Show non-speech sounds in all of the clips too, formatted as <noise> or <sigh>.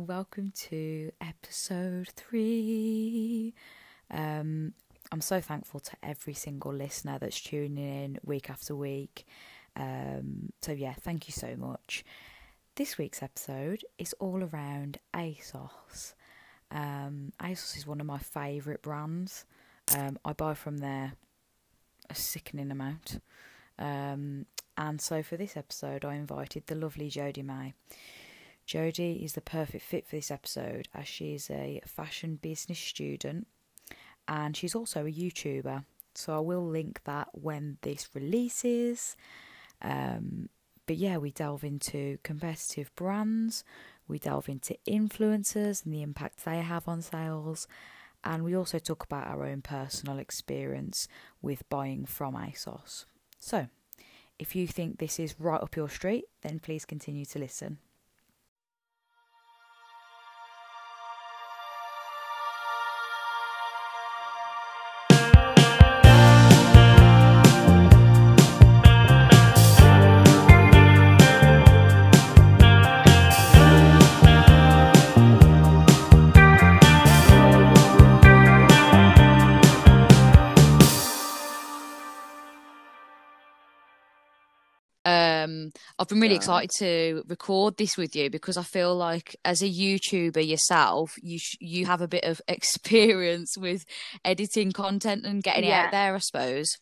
and welcome to episode three. Um, I'm so thankful to every single listener that's tuning in week after week. Um, so, yeah, thank you so much. This week's episode is all around ASOS. Um, ASOS is one of my favourite brands. Um, I buy from there a sickening amount. Um, and so for this episode, I invited the lovely Jodie May. Jodie is the perfect fit for this episode as she is a fashion business student and she's also a YouTuber. So I will link that when this releases. Um, but yeah, we delve into competitive brands, we delve into influencers and the impact they have on sales, and we also talk about our own personal experience with buying from ASOS. So, if you think this is right up your street, then please continue to listen. Been really yeah. excited to record this with you because I feel like as a YouTuber yourself, you sh- you have a bit of <laughs> experience with editing content and getting yeah. it out there. I suppose.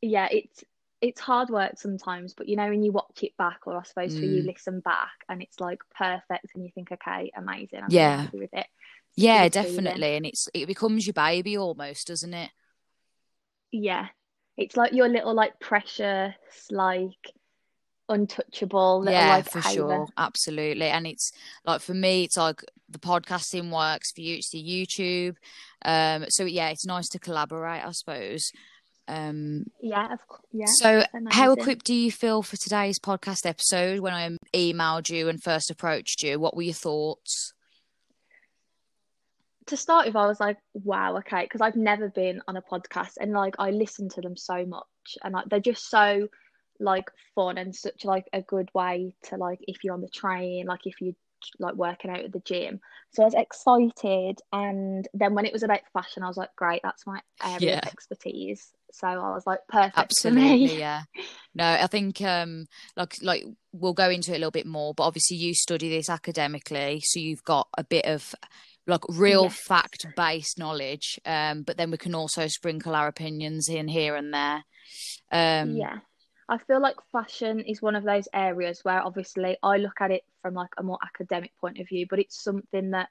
Yeah, it's it's hard work sometimes, but you know when you watch it back, or I suppose mm. for you mm. listen back, and it's like perfect, and you think, okay, amazing, I'm yeah, happy with it. It's yeah, definitely, feeling. and it's it becomes your baby almost, doesn't it? Yeah, it's like your little like precious like untouchable yeah like, for sure. Absolutely. And it's like for me it's like the podcasting works for you it's the youtube. Um so yeah it's nice to collaborate i suppose. Um yeah of course yeah so how equipped do you feel for today's podcast episode when i emailed you and first approached you? What were your thoughts? To start with, I was like, wow, okay, because I've never been on a podcast and like I listen to them so much and like they're just so like fun and such like a good way to like if you're on the train, like if you like working out at the gym. So I was excited and then when it was about fashion, I was like, great, that's my area yeah. of expertise. So I was like, perfect Absolutely, <laughs> yeah. No, I think um like like we'll go into it a little bit more, but obviously you study this academically, so you've got a bit of like real yes. fact based knowledge um but then we can also sprinkle our opinions in here and there um yeah i feel like fashion is one of those areas where obviously i look at it from like a more academic point of view but it's something that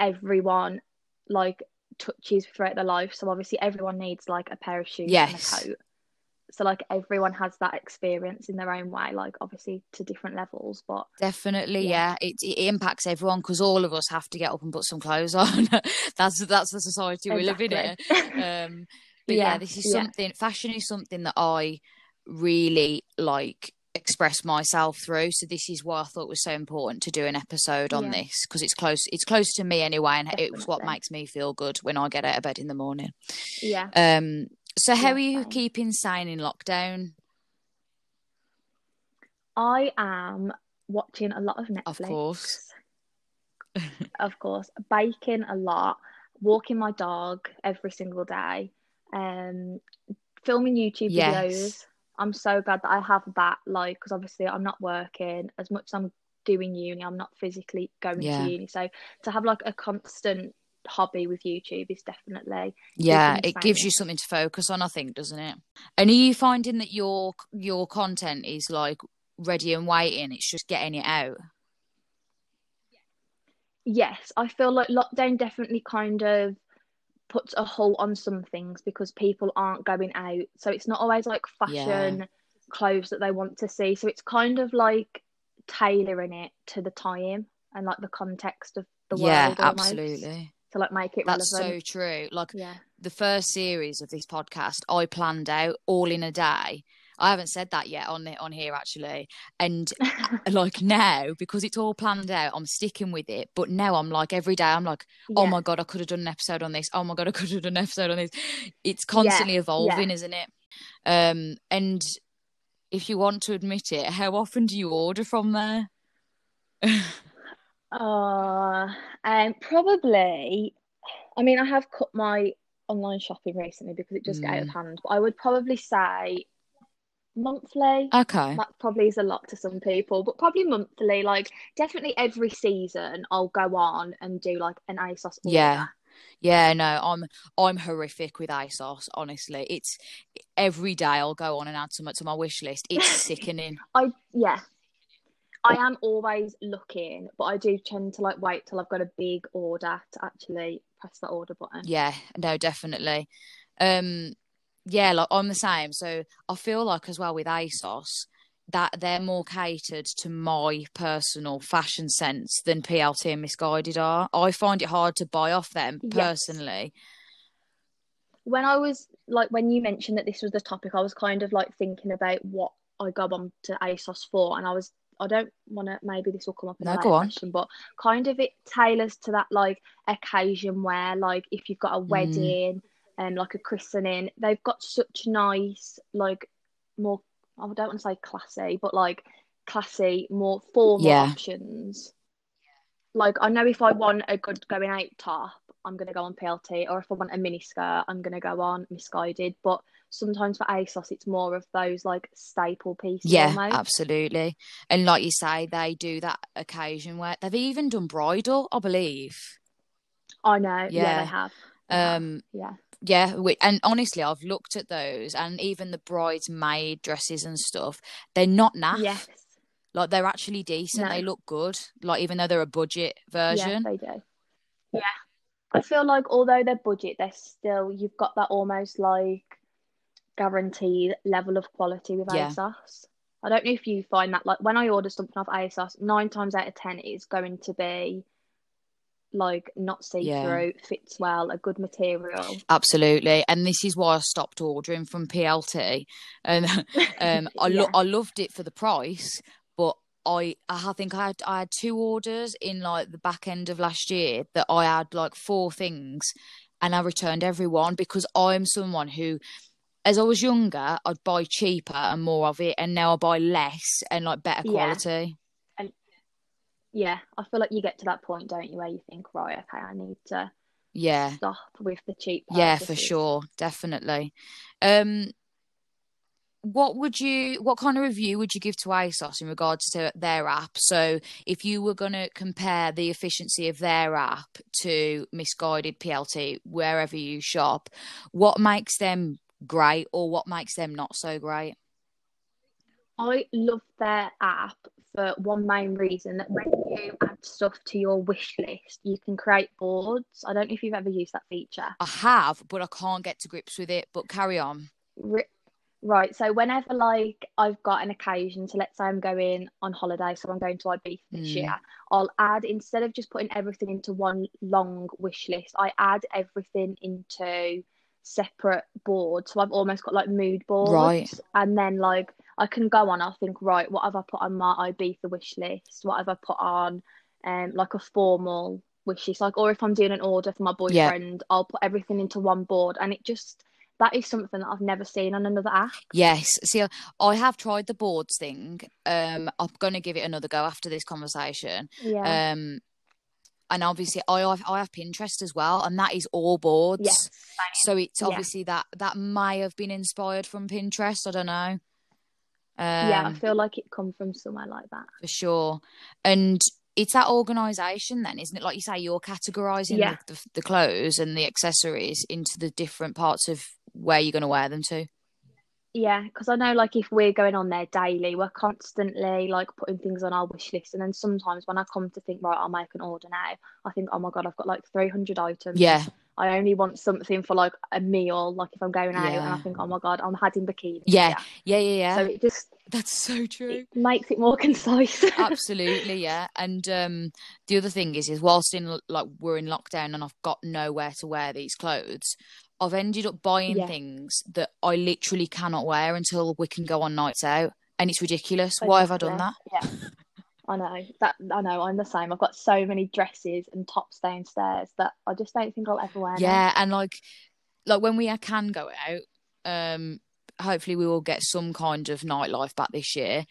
everyone like touches throughout their life so obviously everyone needs like a pair of shoes yes. and a coat so like everyone has that experience in their own way like obviously to different levels but definitely yeah, yeah. It, it impacts everyone because all of us have to get up and put some clothes on <laughs> that's that's the society we exactly. live in <laughs> um but yeah, yeah this is something fashion is something that i really like express myself through so this is why i thought was so important to do an episode on yeah. this because it's close it's close to me anyway and Definitely. it's what makes me feel good when i get out of bed in the morning yeah um so, how are you keeping sane in lockdown? I am watching a lot of Netflix. Of course. <laughs> of course. Baking a lot, walking my dog every single day, um, filming YouTube yes. videos. I'm so glad that I have that, like, because obviously I'm not working as much as I'm doing uni. I'm not physically going yeah. to uni, so to have like a constant hobby with YouTube is definitely yeah it gives you something to focus on I think doesn't it and are you finding that your your content is like ready and waiting it's just getting it out yes I feel like lockdown definitely kind of puts a halt on some things because people aren't going out so it's not always like fashion yeah. clothes that they want to see so it's kind of like tailoring it to the time and like the context of the world yeah absolutely to like make it That's relevant. so true. Like yeah. the first series of this podcast, I planned out all in a day. I haven't said that yet on on here actually, and <laughs> like now because it's all planned out, I'm sticking with it. But now I'm like every day, I'm like, oh yeah. my god, I could have done an episode on this. Oh my god, I could have done an episode on this. It's constantly yeah. evolving, isn't it? Um, and if you want to admit it, how often do you order from there? <laughs> Uh, um, probably. I mean, I have cut my online shopping recently because it just got out of Mm. hand. But I would probably say monthly. Okay. That probably is a lot to some people, but probably monthly. Like definitely every season, I'll go on and do like an ASOS order. Yeah. Yeah, no, I'm I'm horrific with ASOS, honestly. It's every day I'll go on and add something to my wish list. It's <laughs> sickening. I yeah. I am always looking, but I do tend to like wait till I've got a big order to actually press the order button. Yeah, no, definitely. Um, yeah, like I'm the same. So I feel like as well with ASOS that they're more catered to my personal fashion sense than PLT and Missguided are. I find it hard to buy off them Yes. personally. When I was like when you mentioned that this was the topic, I was kind of like thinking about what I go on to ASOS for, and I was I don't want to maybe this will come up in No, a later question, but kind of it tailors to that like occasion where like if you've got a Mm. And like a christening, they've got such nice like more I don't want to say classy, but like classy, more formal Yeah. options. Like I know if I want a good going out top, I'm gonna go on PLT, or if I want a mini skirt, I'm gonna go on Missguided. But sometimes for ASOS, it's more of those like staple pieces. Yeah, almost. absolutely. And like you say, they do that occasion where they've even done bridal, I believe. I know. Yeah, Yeah. they have. They have. Um, yeah. Yeah, wi- and honestly, I've looked at those, and even the bridesmaid dresses and stuff, they're not naff. Yes. Like they're actually decent. No. They look good. Like even though they're a budget version. Yeah, they do. Yeah. I feel like although they're budget, they're still you've got that almost like guaranteed level of quality with Yeah. ASOS. I don't know if you find that like when I order something off ASOS, nine times out of ten it's going to be like not see Yeah. through, fits well, a good material. Absolutely, and this is why I stopped ordering from PLT. And <laughs> um, I lo- Yeah. I loved it for the price, but I I think I had I had two orders in like the back end of last year that I had like four things, and I returned everyone because I'm someone who. As I was younger, I'd buy cheaper and more of it, and now I buy less and like better Yeah. quality. Yeah, I feel like you get to that point, don't you, where you think, right, okay, I need to Yeah, stop with the cheap yeah, for sure, definitely. Um, what would you what kind of review would you give to ASOS in regards to their app? So if you were going to compare the efficiency of their app to Missguided PLT wherever you shop, what makes them great or what makes them not so great? I love their app for one main reason that when you add stuff to your wish list, you can create boards. I don't know if you've ever used that feature. I have, but I can't get to grips with it. But carry on. Right, so whenever like I've got an occasion, so let's say I'm going on holiday, so I'm going to Ibiza this Mm. year, I'll add instead of just putting everything into one long wish list, I add everything into separate boards. So I've almost got like mood boards, Right. and then like I can go on. I'll think, right, what have I put on my Ibiza wish list? What have I put on, um, like a formal wish list? Like, or if I'm doing an order for my Yeah. boyfriend, I'll put everything into one board, and it just that is something that I've never seen on another app. Yes. See, I- have tried the boards thing. Um, I'm gonna give it another go after this conversation. Yeah. Um, and obviously, I have, I have Pinterest as well, and that is all boards. Yes. So it's Yeah. obviously that that may have been inspired from Pinterest. I don't know. Yeah, I Um, feel like it come from somewhere like that. for sure. And it's that organisation, then, isn't it? Like you say, you're categorising Yeah. the, the the clothes and the accessories into the different parts of where you're going to wear them to. Yeah, because I know like if we're going on there daily, we're constantly like putting things on our wish list, and then sometimes when I come to think, right, I'll make an order now, I think, oh my God, I've got like 300 items. Yeah. I only want something for like a meal, like if I'm going out, and I think, oh my God, I'm having bikini. Yeah. here. Yeah, yeah, yeah. So it just That's so true. it makes it more <laughs> concise. Absolutely, yeah. And um, the other thing is, is whilst in like we're in lockdown and I've got nowhere to wear these clothes, I've ended up buying Yeah. things that I literally cannot wear until we can go on nights out, and it's ridiculous. Why have I done that? Yeah. <laughs> I know that I know I'm the same. I've got so many dresses and tops downstairs that I just don't think I'll ever wear. now. Yeah, and like, like when we can go out, um, hopefully we will get some kind of nightlife back this year.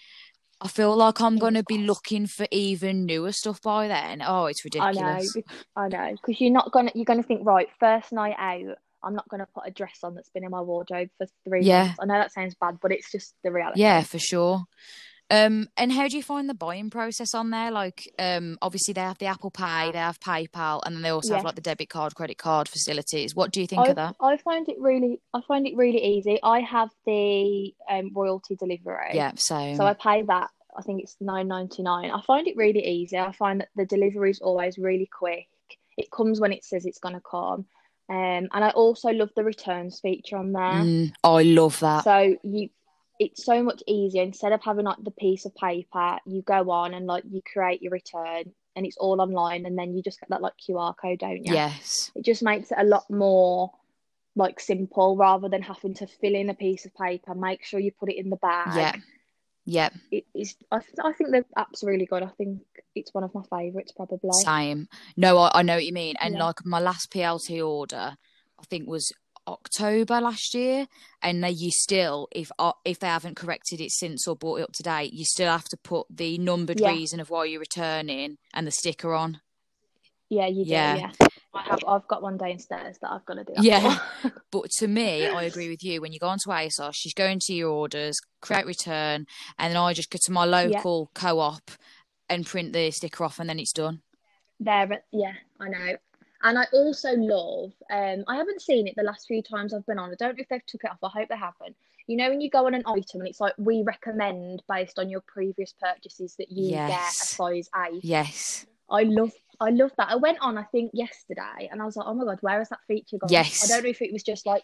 I feel like I'm gonna be looking for even newer stuff by then. Oh, it's ridiculous. I know, I know, because you're not gonna you're gonna think right first night out. I'm not gonna put a dress on that's been in my wardrobe for three Yeah. months. I know that sounds bad, but it's just the reality. Yeah, for sure. Um, and how do you find the buying process on there? Like, um, obviously they have the Apple Pay, they have PayPal, and then they also have like the debit card, credit card facilities. What do you think I of that? I find it really I find it really easy. I have the um, royalty delivery. Yeah, same. So I pay that. I think it's nine ninety nine. I find it really easy. I find that the delivery is always really quick. It comes when it says it's gonna come. Um, and I also love the returns feature on there. Mm, I love that. So you, it's so much easier. Instead of having like the piece of paper, you go on and like you create your return, and it's all online, and then you just get that like QR code, don't you? Yes. It just makes it a lot more like simple rather than having to fill in a piece of paper, make sure you put it in the bag. Yeah. Yeah. It is. I, th- I think the app's really good. I think it's one of my favourites, probably. Same. No, I, I know what you mean. And Yeah. like my last PLT order, I think was October last year, and they you still if uh, if they haven't corrected it since or brought it up to date, you still have to put the numbered Yeah. reason of why you're returning and the sticker on. Yeah, you do. Yeah. Yeah. I have. I've got one downstairs that I've got to do. Yeah. <laughs> But to me, I agree with you. When you go onto ASOS, she's going to your orders, create return, and then I just go to my local co-op and print the sticker off, and then it's done. there. Yeah, I know. And I also love. Um, I haven't seen it the last few times I've been on. I don't know if they've took it off. I hope they haven't. You know, when you go on an item and it's like we recommend based on your previous purchases that you get a size eight. Yes. I love I love that. I went on I think yesterday and I was like, oh my god, where has that feature gone? Yes. I don't know if it was just like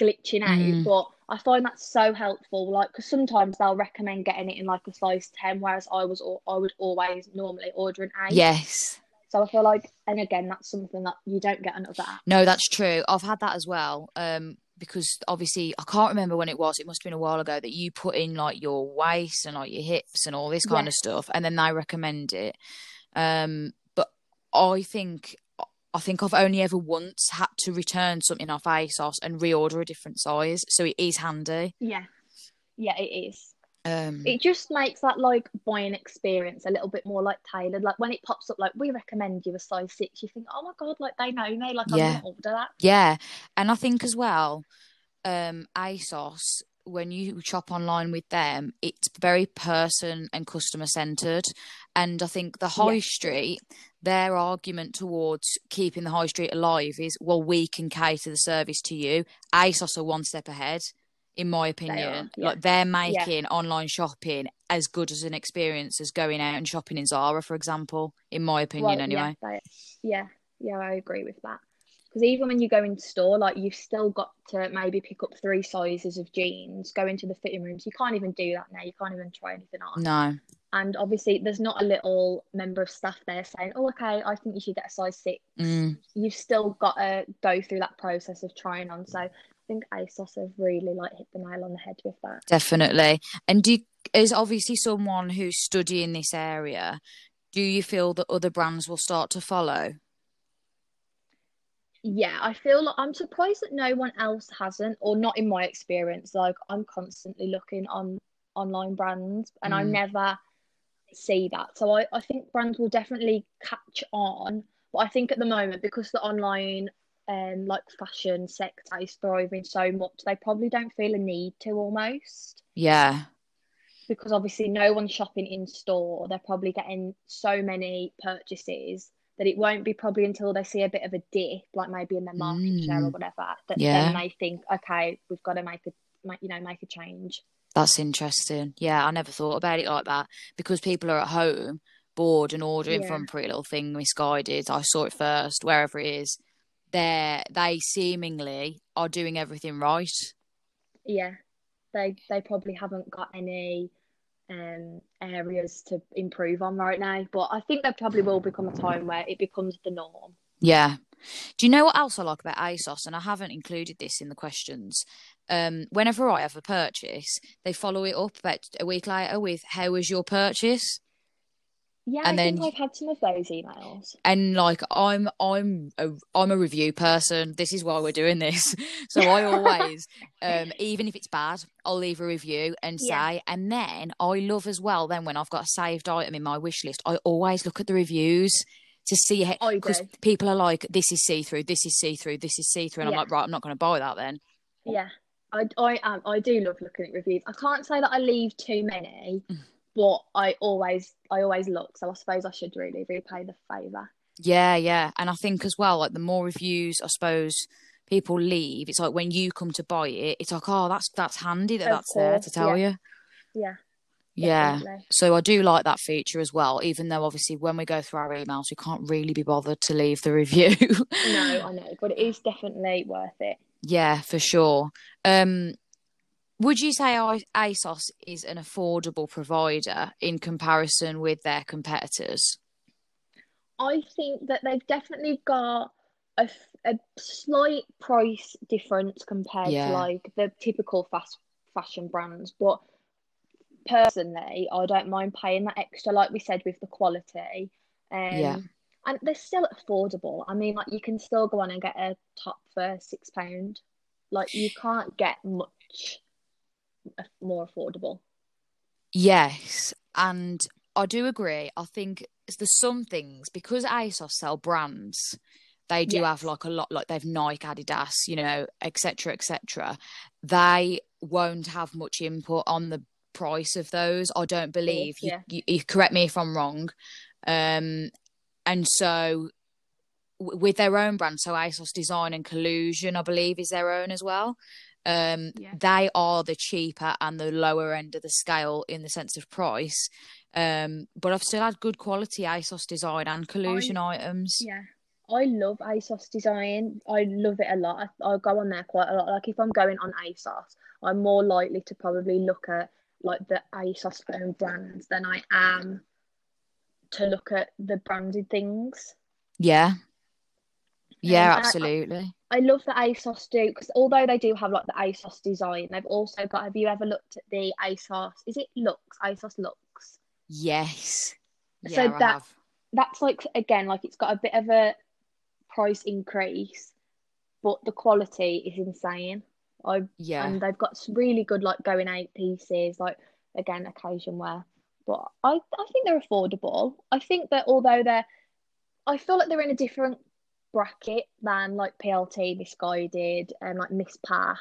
glitching out, Mm. but I find that so helpful. Like, because sometimes they'll recommend getting it in like a size ten, whereas I was I would always normally order an eight. Yes. So I feel like, and again, that's something that you don't get on other apps. No, that's true. I've had that as well. Um, because obviously I can't remember when it was. It must have been a while ago that you put in like your waist and like your hips and all this kind Yeah. of stuff, and then they recommend it. Um, but I think I think I've only ever once had to return something off ASOS and reorder a different size, so it is handy. Yeah, yeah, it is. Um, It just makes that like buying experience a little bit more like tailored. Like when it pops up, like we recommend you a size six, you think, oh my god, like they know me, like I'm Yeah. gonna order that. Yeah, and I think as well, um, ASOS when you shop online with them, it's very person and customer centered, and I think the high Yeah. street, their argument towards keeping the high street alive is, well, we can cater the service to you. ASOS are one step ahead. In my opinion, yeah. like they're making online shopping as good as an experience as going out and shopping in Zara, for example. In my opinion, Well, anyway. Yeah, they- yeah, yeah, I agree with that. Because even when you go in store, like you've still got to maybe pick up three sizes of jeans, go into the fitting rooms. You can't even do that now. You can't even try anything on. No, And obviously, there's not a little member of staff there saying, "Oh, okay, I think you should get a size six. Mm. You've still got to go through that process of trying on. So think ASOS have really like hit the nail on the head with that. Definitely. And do you, as obviously someone who's studying this area, do you feel that other brands will start to follow? Yeah, I feel like I'm surprised that no one else hasn't, or not in my experience. Like I'm constantly looking on online brands and I Mm. never see that. So I, I think brands will definitely catch on. But I think at the moment, because the online um like fashion sector is thriving so much, they probably don't feel a need to almost. Yeah. Because obviously no one's shopping in store. They're probably getting so many purchases that it won't be probably until they see a bit of a dip, like maybe in their market share or Mm. whatever, that Yeah. then they think, okay, we've got to make a make, you know make a change. That's interesting. Yeah, I never thought about it like that because people are at home bored and ordering Yeah. from Pretty Little Thing, Missguided. I saw it first, wherever it is. They they seemingly are doing everything right. Yeah, they they probably haven't got any um areas to improve on right now, but I think there probably will become a time where it becomes the norm. Yeah. Do you know what else I like about ASOS? And I haven't included this in the questions. Um, whenever I have a purchase, they follow it up about a week later with "How was your purchase?" Yeah, And I think then- I've had some of those emails. and like I'm I'm a I'm a review person. This is why we're doing this. <laughs> So I always, <laughs> um, even if it's bad, I'll leave a review and Yeah. say. And then I love as well. Then when I've got a saved item in my wish list, I always look at the reviews to see because people are like, "This is see through. This is see through. This is see through," and Yeah. I'm like, "Right, I'm not going to buy that then." Yeah, I I am. I do love looking at reviews. I can't say that I leave too many, Mm. But I always I always look. So I suppose I should really repay the favour. Yeah, yeah. And I think as well, like the more reviews, I suppose people leave. It's like when you come to buy it, it's like, oh, that's that's handy that Of that's there to tell yeah. you. Yeah. Yeah. definitely. So I do like that feature as well, even though obviously when we go through our emails, we can't really be bothered to leave the review. No, I <laughs> know, but it is definitely worth it. yeah, for sure. Um, would you say ASOS is an affordable provider in comparison with their competitors? I think that they've definitely got a, a slight price difference compared Yeah. to like the typical fast fashion brands, but personally, I don't mind paying that extra, like we said, with the quality. Um, Yeah. and they're still affordable. I mean, like you can still go on and get a top for six pound. Like you <sighs> can't get much more affordable. Yes, and I do agree. I think there's some things because ASOS sell brands, they do have like a lot, like they've Nike, Adidas, you know, etc., etc. They won't have much input on the price of those. I don't believe. You, yeah. you, you correct me if I'm wrong. Um, and so w- with their own brand, so ASOS Design and Collusion, I believe, is their own as well. Um, Yeah. they are the cheaper and the lower end of the scale in the sense of price. Um, but I've still had good quality ASOS Design and Collusion items. Yeah. I love ASOS design. I love it a lot. I, I go on there quite a lot. Like if I'm going on ASOS, I'm more likely to probably look at like the ASOS own brands than I am to look at the branded things. Yeah. Yeah, Um, I- absolutely. I love that ASOS do because although they do have like the ASOS design, they've also got. Have you ever looked at the ASOS? Is it Luxe ASOS Luxe? Yes. So Yeah, I that- have. That's like again, like it's got a bit of a price increase, but the quality is insane. I Yeah. and they've got some really good like going out pieces, like again occasion wear. But I I think they're affordable. I think that although they're, I feel like they're in a different bracket than like PLT, Missguided, and like Miss Park.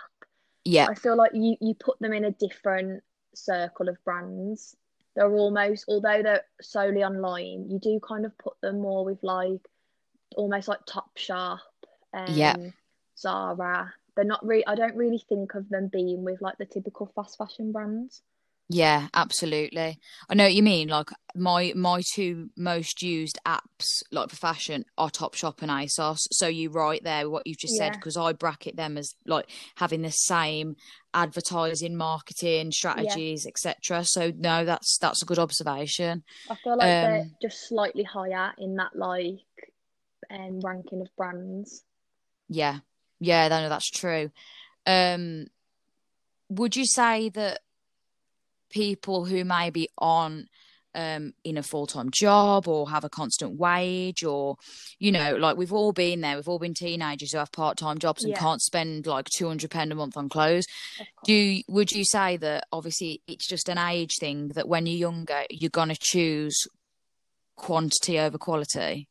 Yeah. I feel like you you put them in a different circle of brands. They're almost, although they're solely online, you do kind of put them more with like almost like Topshop and Yeah. Zara. They're not really. I don't really think of them being with like the typical fast fashion brands. Yeah, absolutely. I know what you mean. Like my my two most used apps, like for fashion, are Topshop and ASOS. So you're right there what you've just said because I bracket them as like having the same advertising, marketing strategies, etc. So no, that's that's a good observation. I feel like they're Um, just slightly higher in that like um ranking of brands. Yeah, yeah, no, that's true. Um, would you say that people who may be on um in a full-time job or have a constant wage or you know like we've all been there we've all been teenagers who have part-time jobs and Yeah. can't spend like 200 pound a month on clothes do you, would you say that obviously it's just an age thing that when you're younger you're going to choose quantity over quality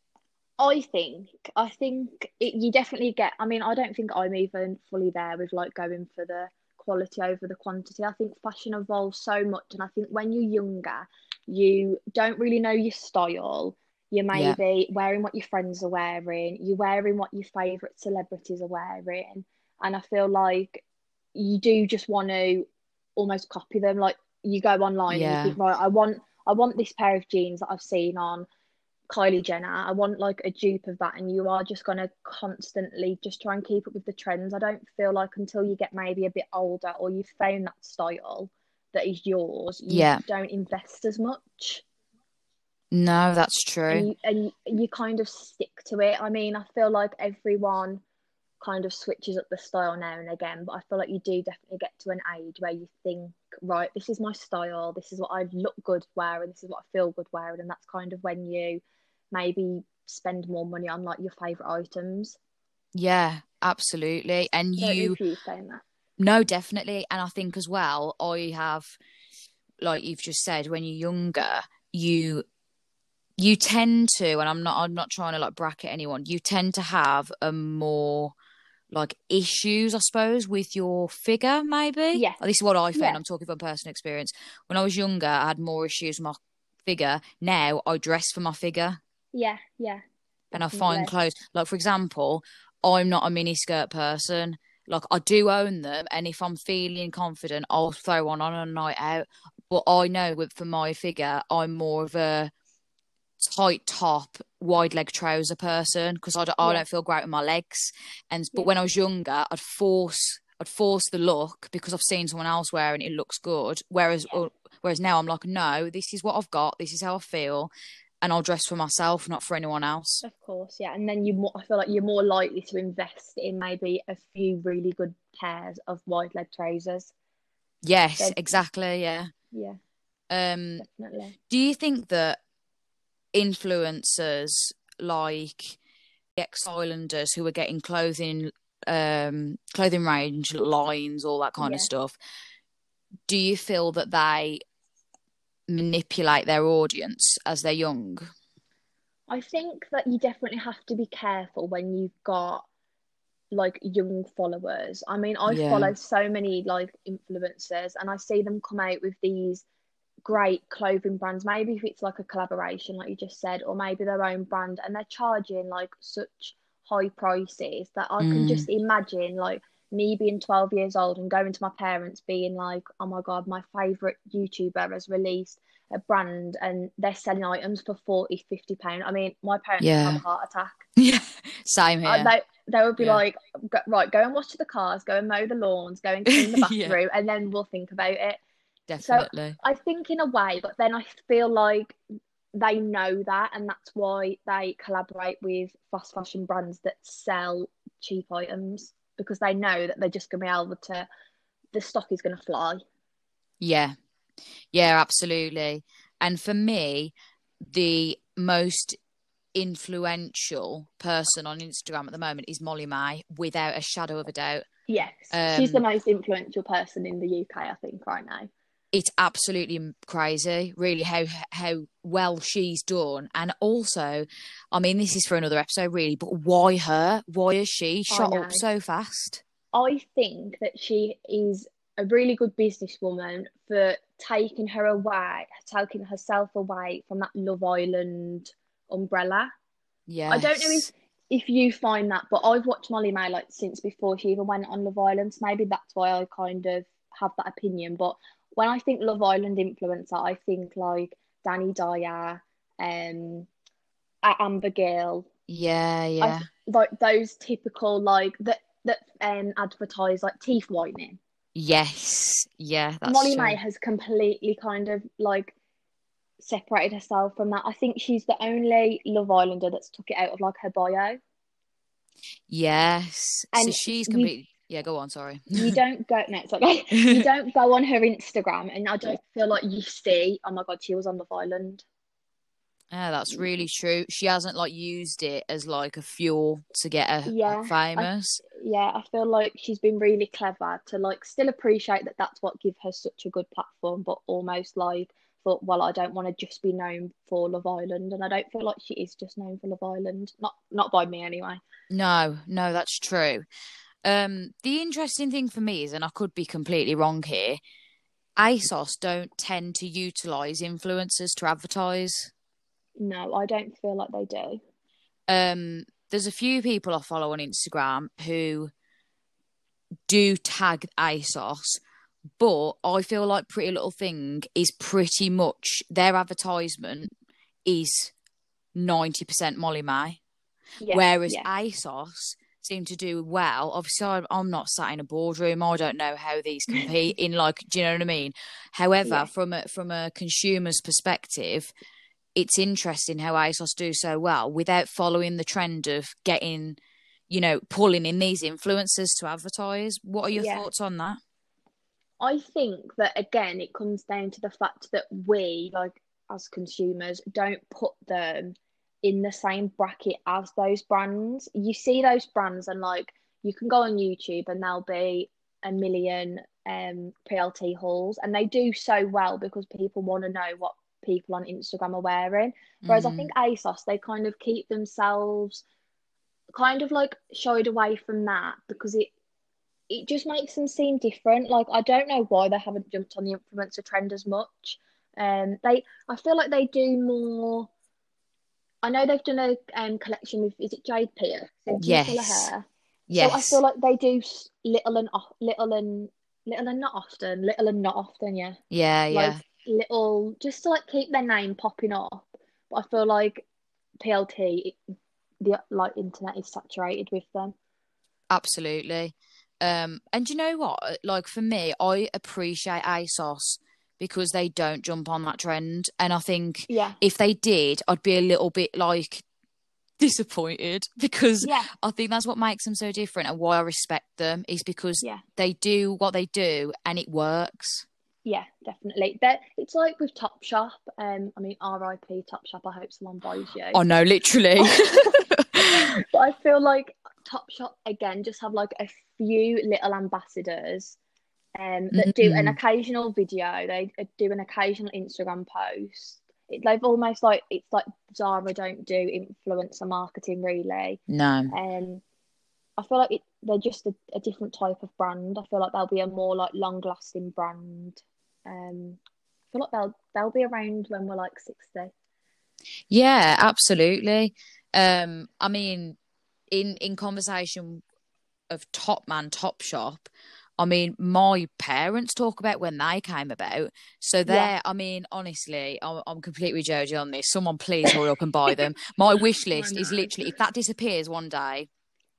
I think I think it, you definitely get. I mean, I don't think I'm even fully there with like going for the quality over the quantity. I think fashion evolves so much, and I think when you're younger, you don't really know your style. You may Yeah. be wearing what your friends are wearing. You're wearing what your favorite celebrities are wearing, and I feel like you do just want to almost copy them. Like you go online Yeah. and you think, right, I want I want this pair of jeans that I've seen on Kylie Jenner. I want like a dupe of that, and you are just gonna constantly just try and keep up with the trends. I don't feel like until you get maybe a bit older or you've found that style that is yours, you Yeah. don't invest as much, no that's true and you, and you, you kind of stick to it. I mean, I feel like everyone kind of switches up the style now and again, but I feel like you do definitely get to an age where you think right, this is my style, this is what I look good wearing, this is what I feel good wearing, and that's kind of when you maybe spend more money on like your favorite items. Yeah, absolutely. And you, you saying that. no definitely. And I think as well, I have, like you've just said, when you're younger, you you tend to, and I'm not I'm not trying to like bracket anyone, you tend to have a more like issues, I suppose, with your figure, maybe. Yeah. This is what I found. Yeah. I'm talking from personal experience. When I was younger, I had more issues with my figure. Now I dress for my figure Yeah, yeah. and I find clothes. Like for example, I'm not a mini skirt person. Like I do own them, and if I'm feeling confident, I'll throw one on a night out. But I know with for my figure, I'm more of a tight top, wide leg trouser person because I don't, I don't feel great with my legs. And but Yeah. when I was younger, I'd force I'd force the look because I've seen someone else wearing it, it looks good. Whereas Yeah. whereas now I'm like, no, this is what I've got, this is how I feel, and I'll dress for myself, not for anyone else. Of course, yeah. And then you more, I feel like you're more likely to invest in maybe a few really good pairs of wide leg trousers. Yes, They're- exactly. Yeah. Yeah, Um, definitely. do you think that influencers like ex Islanders who are getting clothing, um, clothing range lines, all that kind of stuff, do you feel that they manipulate their audience as they're young? I think that you definitely have to be careful when you've got like young followers. I mean, I Yeah. follow so many like influencers and I see them come out with these great clothing brands. Maybe if it's like a collaboration, like you just said, or maybe their own brand, and they're charging like such high prices that I can Mm. just imagine like me being 12 years old and going to my parents being like, oh my God, my favorite YouTuber has released a brand and they're selling items for 40, 50 pounds. I mean, my parents would have Yeah. a heart attack. <laughs> Yeah, same Uh, here. They, they would be Yeah. like, right, go and wash the cars, go and mow the lawns, go and <laughs> clean the Yeah. bathroom, and then we'll think about it. Definitely. I think in a way, but then I feel like they know that, and that's why they collaborate with fast fashion brands that sell cheap items because they know that they're just going to be able to, the stock is going to fly. Yeah. Yeah, absolutely. And for me, the most influential person on Instagram at the moment is Molly-Mae, without a shadow of a doubt. Yes, she's the Um, most influential person in the UK, I think, right now. It's absolutely crazy, really, how how well she's done. And also, I mean, this is for another episode, really, but why her? Why is she shot up so fast? I think that she is a really good businesswoman for taking her away, taking herself away from that Love Island umbrella. Yeah. I don't know if, if you find that, but I've watched Molly-Mae like since before she even went on Love Island. So maybe that's why I kind of have that opinion. But when I think Love Island influencer, I think like Dani Dyer, um, Amber Gill, Yeah, yeah. like those typical like that that um advertise like teeth whitening. Yes. Yeah, that's Molly true. May has completely kind of like separated herself from that. I think she's the only Love Islander that's took it out of like her bio. Yes. so And she's completely. Yeah, go on. Sorry. You <laughs> don't go no, it's okay. You don't go on her Instagram and I don't feel like you see, oh my god, she was on Love Island. Yeah, that's really true. She hasn't like used it as like a fuel to get her Yeah, famous. Yeah, I feel like she's been really clever to like still appreciate that that's what gives her such a good platform, but almost like thought, well, I don't want to just be known for Love Island, and I don't feel like she is just known for Love Island. Not not by me anyway. No, no, that's true. Um, the interesting thing for me is, and I could be completely wrong here, ASOS don't tend to utilize influencers to advertise. No, I don't feel like they do. Um, there's a few people I follow on Instagram who do tag ASOS, but I feel like Pretty Little Thing is pretty much their advertisement is 90% Molly-Mae. Yeah, Whereas yeah, ASOS seem to do well. Obviously, I'm, I'm not sat in a boardroom. I don't know how these <laughs> compete in like, do you know what I mean? However, Yeah. from a from a consumer's perspective, it's interesting how ASOS do so well without following the trend of getting, you know, pulling in these influencers to advertise. What are your Yeah. thoughts on that? I think that again, it comes down to the fact that we, like as consumers, don't put them in the same bracket as those brands. You see those brands, and like you can go on YouTube, and there'll be a million um PLT hauls, and they do so well because people want to know what people on Instagram are wearing. Whereas Mm. I think ASOS, they kind of keep themselves kind of like shied away from that because it it just makes them seem different. Like I don't know why they haven't jumped on the influencer trend as much. Um, they I feel like they do more. I know they've done a um collection with is it Jade Pierce? Yes. Yes. So I feel like they do little and off, little and little and not often, little and not often. Yeah, yeah, yeah. little just to like keep their name popping up. But I feel like PLT, it, the like internet is saturated with them. Absolutely. Um, and you know what? Like for me, I appreciate ASOS because they don't jump on that trend. And I think Yeah, if they did, I'd be a little bit like disappointed <laughs> because yeah, I think that's what makes them so different and why I respect them is because yeah. they do what they do and it works. Yeah, definitely. That it's like with Topshop. Um, I mean, R.I.P. Topshop. I hope someone buys you. Oh no, literally. <laughs> <laughs> but I feel like Topshop again just have like a few little ambassadors um that do an Mm. occasional video. They uh, do an occasional Instagram post. It, they've almost like it's like Zara don't do influencer marketing really. no. Um, I feel like it, they're just a, a different type of brand. I feel like they'll be a more like long lasting brand. Um, I feel like they'll they'll be around when we're like sixty. Yeah, absolutely. Um, I mean, in in conversation of Top Man, Top Shop, I mean, my parents talk about when they came about. So they're, I mean, honestly, I'm, I'm completely joking on this. Someone please hurry up and buy them. My <laughs> wish list is literally if that disappears one day,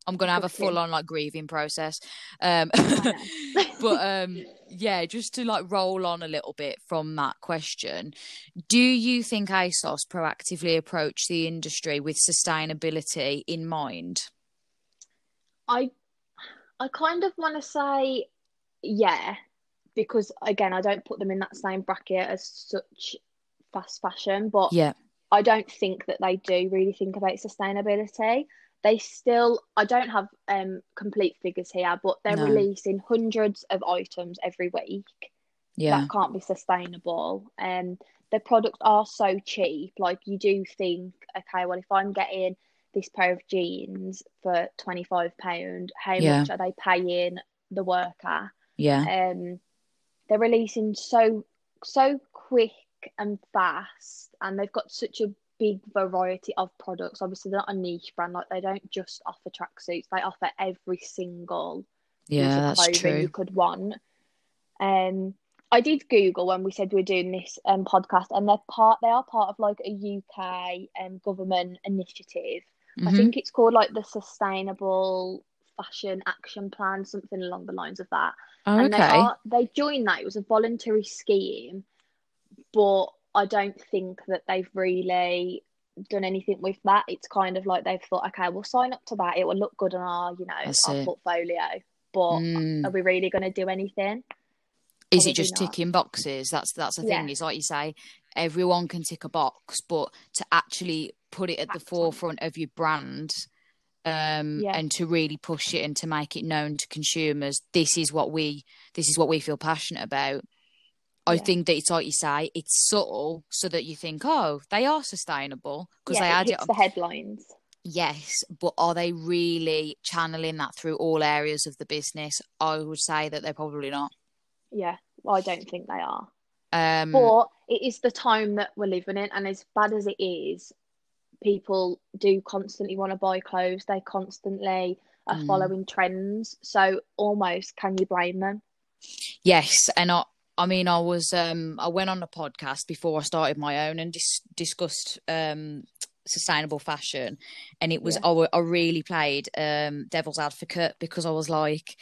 I'm gonna have a full on like grieving process. Um, <laughs> but um, yeah, just to like roll on a little bit from that question, do you think ASOS proactively approach the industry with sustainability in mind? I I kind of want to say yeah, because again, I don't put them in that same bracket as such fast fashion, but Yeah, I don't think that they do really think about sustainability. They still, I don't have um complete figures here, but they're No. releasing hundreds of items every week. yeah, That can't be sustainable. Um, the products are so cheap. Like you do think, okay, well, if I'm getting this pair of jeans for twenty five pound, how Yeah. much are they paying the worker? yeah, um they're releasing so so quick and fast and they've got such a big variety of products. Obviously they're not a niche brand like they don't just offer tracksuits they offer every single yeah, that's clothing you could want. Um I did Google when we said we are doing this um podcast and they're part they are part of like a UK um government initiative I Mhm. think it's called like the Sustainable Fashion Action Plan, something along the lines of that. Oh, and they are they joined that. It was a voluntary scheme, but I don't think that they've really done anything with that. It's kind of like they've thought, okay, we'll sign up to that. It will look good on our, you know, That's our it. portfolio. But Mm. are we really going to do anything? Is it just not. ticking boxes? That's that's the thing. Yeah. Is like you say, everyone can tick a box, but to actually put it at the Act on it. forefront of your brand, um, Yeah. and to really push it and to make it known to consumers, this is what we this is what we feel passionate about. I Yeah. think that it's like you say, it's subtle, so that you think, oh, they are sustainable because they add it it. the headlines. Yes, but are they really channeling that through all areas of the business? I would say that they're probably not. Yeah, well, I don't think they are. Um, But it is the time that we're living in, and as bad as it is, people do constantly want to buy clothes. They constantly are Mm. following trends. So almost, can you blame them? Yes, and I, I mean, I was, um, I went on a podcast before I started my own and dis- discussed um sustainable fashion, and it was Yeah. I, I really played um devil's advocate because I was like,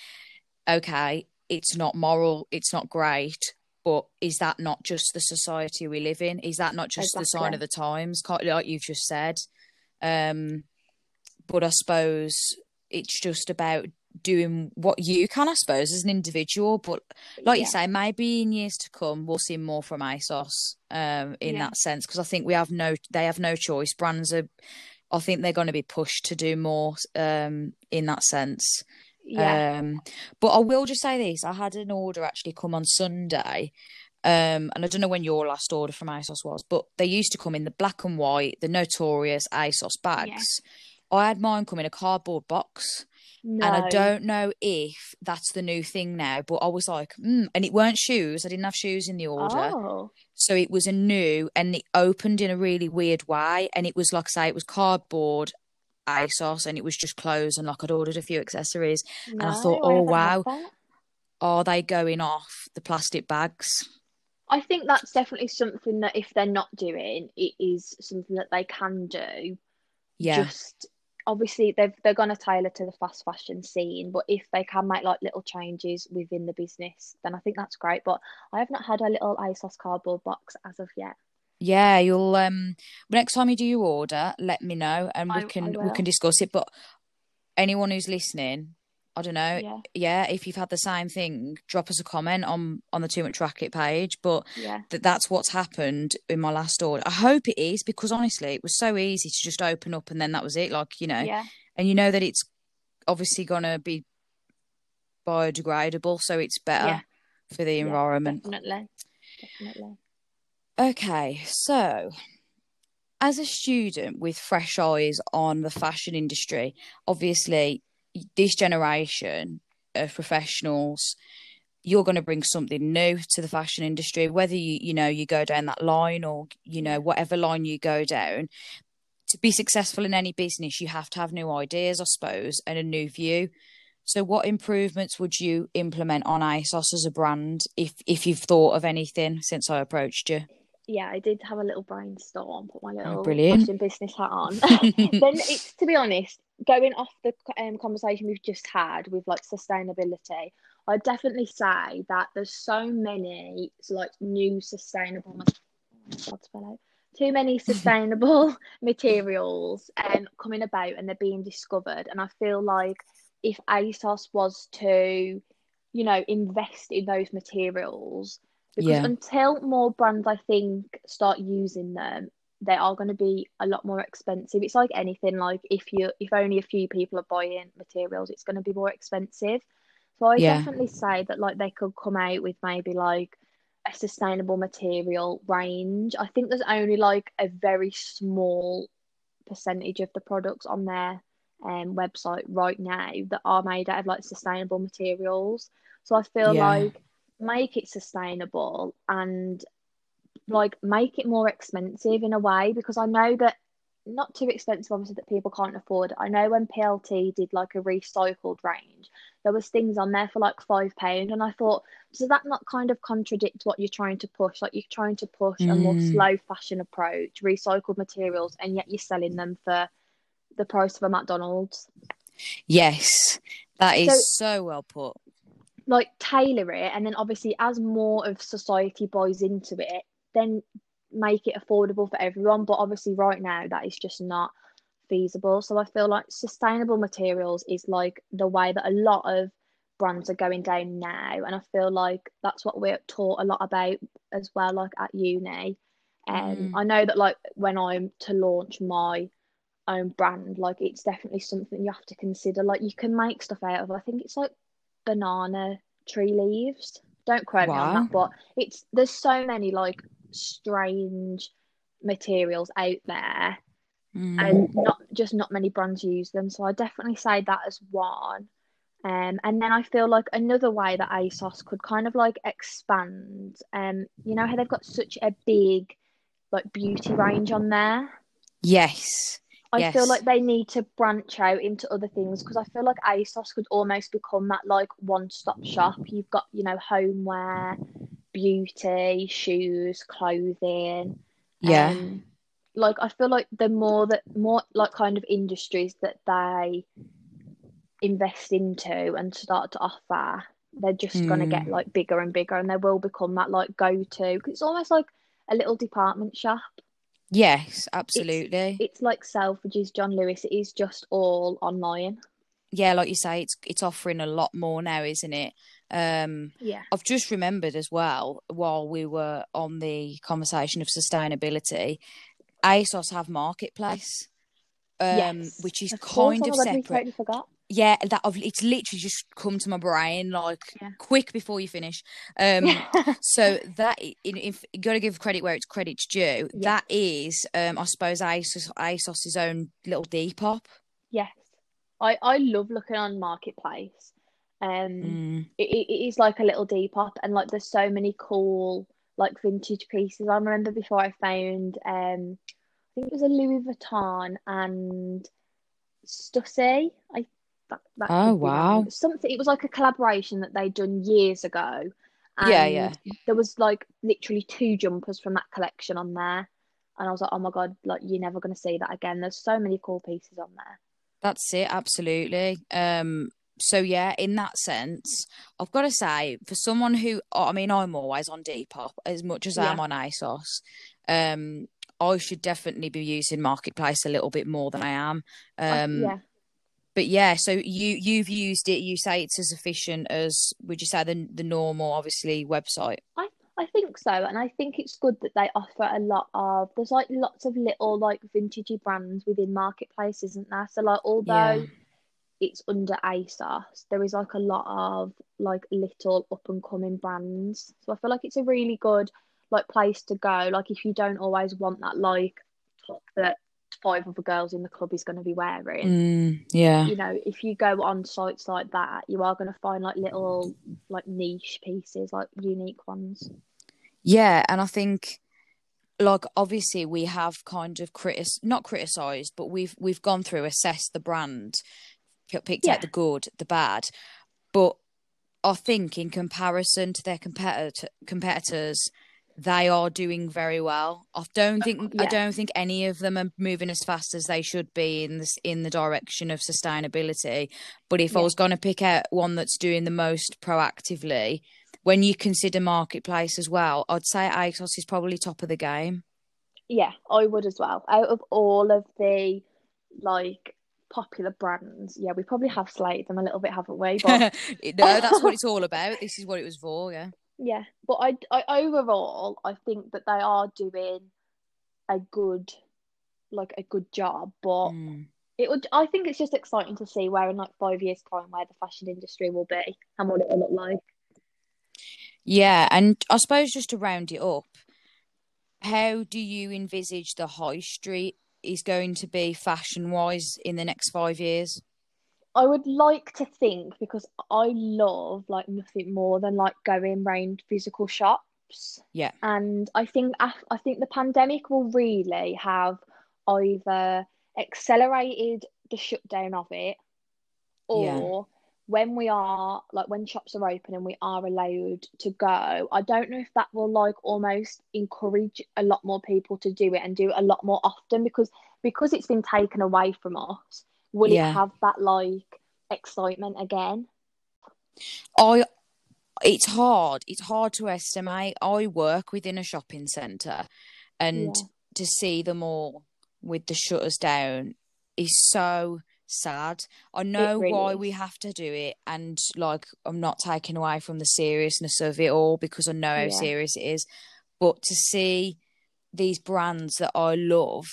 okay, it's not moral, it's not great. But is that not just the society we live in? Is that not just the sign of the times, like you've just said? Um, but I suppose it's just about doing what you can, I suppose, as an individual. But like you say, maybe in years to come, we'll see more from ASOS um, in Yeah. that sense because I think we have no, they have no choice. Brands are, I think they're going to be pushed to do more um, in that sense. Yeah. Um, but I will just say this: I had an order actually come on Sunday, um, and I don't know when your last order from ASOS was, but they used to come in the black and white, the notorious ASOS bags. I had mine come in a cardboard box, no. and I don't know if that's the new thing now. But I was like, mm. and it weren't shoes. I didn't have shoes in the order, Oh. so it was a new, and it opened in a really weird way, and it was like I say, it was cardboard. ASOS and it was just clothes and like I'd ordered a few accessories No, I thought, oh, haven't wow. are they going off the plastic bags? I think that's definitely something that if they're not doing, it is something that they can do. Yeah, Just obviously they've they're gonna tailor to the fast fashion scene, but if they can make like little changes within the business, then I think that's great. But I have not had a little ASOS cardboard box as of yet. Yeah. You'll um next time you do your order, let me know and we I- I can we can discuss it. But anyone who's listening, I don't know, Yeah, yeah, if you've had the same thing, drop us a comment on on the Too Much Racket page. But yeah, that that's what's happened in my last order. I hope it is because honestly, it was so easy to just open up and then that was it. Like you know, yeah, and you know that it's obviously gonna be biodegradable, so it's better Yeah. for the environment. definitely, definitely. Okay, so as a student with fresh eyes on the fashion industry, obviously this generation of professionals, you're going to bring something new to the fashion industry, whether you you know you go down that line or you know whatever line you go down. To be successful in any business, you have to have new ideas, I suppose, and a new view. So, what improvements would you implement on ASOS as a brand, if if you've thought of anything since I approached you? Yeah, I did have a little brainstorm, put my little Oh, brilliant. business hat on. <laughs> then it's to be honest, going off the um, conversation we've just had with like sustainability, I'd definitely say that there's so many like new sustainable God spell out. too many <laughs> sustainable materials um coming about and they're being discovered and I feel like if ASOS was to you know invest in those materials because Yeah. until more brands I think start using them they are going to be a lot more expensive it's like anything like if you if only a few people are buying materials it's going to be more expensive so I Yeah. definitely say that like they could come out with maybe like a sustainable material range. I think there's only like a very small percentage of the products on their um website right now that are made out of like sustainable materials. So I feel Yeah. like make it sustainable and like make it more expensive in a way because I know that not too expensive obviously that people can't afford. I know when PLT did like a recycled range, there was things on there for like five pound and I thought, does that not kind of contradict what you're trying to push? Like you're trying to push a more Mm. slow fashion approach, recycled materials, and yet you're selling them for the price of a McDonald's. Yes, that is so well put. Like tailor it and then obviously as more of society buys into it then make it affordable for everyone. But obviously right now that is just not feasible. So i feel like sustainable materials is like the way that a lot of brands are going down now. And i feel like that's what we're taught a lot about as well like at uni. And Mm. i know that like when i'm to launch my own brand like it's definitely something you have to consider. Like you can make stuff out of i think it's like banana tree leaves. Don't quote me on that, but it's there's so many like strange materials out there, Mm. and not just not many brands use them. So I definitely say that as one. Um, and then I feel like another way that ASOS could kind of like expand. Um, you know how they've got such a big like beauty range on there. Yes. I feel like they need to branch out into other things because I feel like ASOS could almost become that like one stop shop. You've got, you know, homeware, beauty, shoes, clothing. Yeah. Um, like I feel like the more that more like kind of industries that they invest into and start to offer, they're just gonna get Mm. like bigger and bigger and they will become that like go to because it's almost like a little department shop Yes, absolutely. it's like Selfridges, John Lewis. It is just all online. yeah, like you say, it's it's offering a lot more now, isn't it? Um, yeah, I've just remembered as well while we were on the conversation of sustainability, ASOS have marketplace, um, yes. which is Of kind of separate. totally forgot. Yeah, that I've, it's literally just come to my brain like Yeah. quick before you finish. Um, so that if you got to give credit where it's credit's due, Yeah. that is, um, I suppose ASOS ASOS's own little Depop. yes, I I love looking on marketplace. Um, Mm. it, it it is like a little Depop, and like there's so many cool like vintage pieces. I remember before I found um, I think it was a Louis Vuitton and Stussy. I that, that Oh, wow. Something. It was like a collaboration that they'd done years ago. Yeah, and yeah. There was like literally two jumpers from that collection on there, and I was like, oh my god, like you're never gonna see that again. There's so many cool pieces on there. That's it, absolutely. Um, so yeah, in that sense, I've got to say, for someone who, I mean, I'm always on Depop as much as I'm on ASOS. Um, I should definitely be using Marketplace a little bit more than I am. Um, yeah. But yeah, so you you've used it. You say it's as efficient as would you say the the normal, obviously, website? I I think so, and I think it's good that they offer a lot of. There's like lots of little like vintagey brands within marketplace, isn't there? So like, although Yeah. it's under ASOS, there is like a lot of like little up and coming brands. So I feel like it's a really good like place to go. Like if you don't always want that like top that five other girls in the club is going to be wearing. Mm, yeah. You know, if you go on sites like that, you are going to find like little like niche pieces, like unique ones. Yeah, and I think like obviously we have kind of critic not criticized, but we've we've gone through assessed the brand, picked Yeah. out the good, the bad, but I think in comparison to their competitor competitors, they are doing very well. I don't think I don't think any of them are moving as fast as they should be in this in the direction of sustainability. But if I was going to pick out one that's doing the most proactively, when you consider marketplace as well, I'd say ASOS is probably top of the game. Yeah, I would as well. Out of all of the like popular brands, yeah, we probably have slated them a little bit, haven't we? But <laughs> no, that's what <laughs> it's all about. This is what it was for. Yeah. Yeah, but I, I overall, I think that they are doing a good, like a good job. But Mm. it would, I think it's just exciting to see where in like five years' time where the fashion industry will be and what it will look like. Yeah, and I suppose just to round it up, how do you envisage the high street is going to be fashion wise in the next five years? I would like to think because I love like nothing more than like going round physical shops. Yeah. And I think I think the pandemic will really have either accelerated the shutdown of it or when we are like when shops are open and we are allowed to go, I don't know if that will like almost encourage a lot more people to do it and do it a lot more often because because it's been taken away from us, will Yeah. it have that like excitement again? I it's hard. It's hard to estimate. I work within a shopping centre and Yeah. to see them all with the shutters down is so sad. I know really why is. we have to do it and like I'm not taking away from the seriousness of it all because I know how Yeah. serious it is. But to see these brands that I love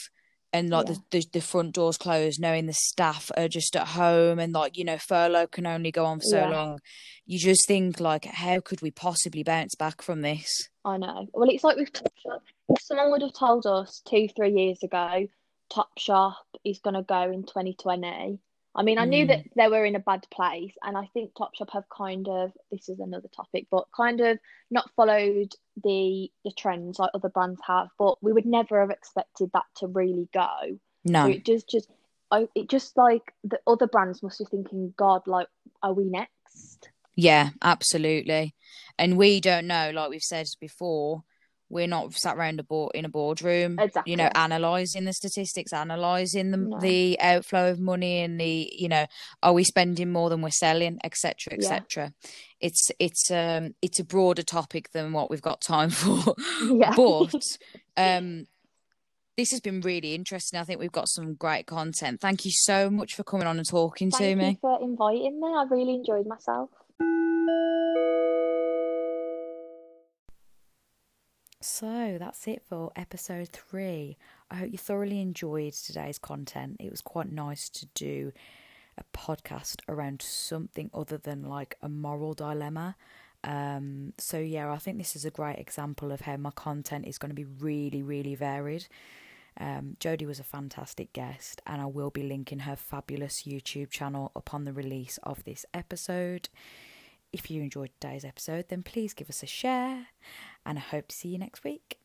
and like Yeah. the, the the front doors closed, knowing the staff are just at home and like, you know, furlough can only go on for so Yeah. long. You just think like how could we possibly bounce back from this? I know. Well, it's like with Topshop. If someone would have told us two, three years ago, Topshop is going to go in 2020. I mean, I knew Mm. that they were in a bad place, and I think Topshop have kind of, this is another topic, but kind of not followed the the trends like other brands have. But we would never have expected that to really go. So No. it just, just, I, it just like the other brands must be thinking, God, like, are we next? Yeah, absolutely. And we don't know, like we've said before, we're not sat around a board in a boardroom, you know, analysing the statistics, analysing the No. the outflow of money and the, you know, are we spending more than we're selling, etc., Yeah. etc. It's it's um it's a broader topic than what we've got time <laughs> for. Yeah. but <laughs> um this has been really interesting. I think we've got some great content. Thank you so much for coming on and talking Thank to you me. for inviting me. I really enjoyed myself. So that's it for episode three. I hope you thoroughly enjoyed today's content. It was quite nice to do a podcast around something other than like a moral dilemma. Um, so yeah, I think this is a great example of how my content is going to be really, really varied. Um, Jodie was a fantastic guest, and I will be linking her fabulous YouTube channel upon the release of this episode. If you enjoyed today's episode, then please give us a share, and I hope to see you next week.